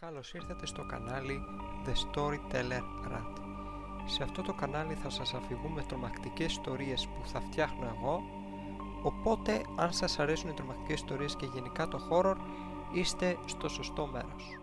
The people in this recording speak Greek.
Καλώς ήρθατε στο κανάλι The Storyteller Rat. Σε αυτό το κανάλι θα σας αφηγούμε τρομακτικές ιστορίες που θα φτιάχνω εγώ, οπότε αν σας αρέσουν οι τρομακτικές ιστορίες και γενικά το horror, είστε στο σωστό μέρος.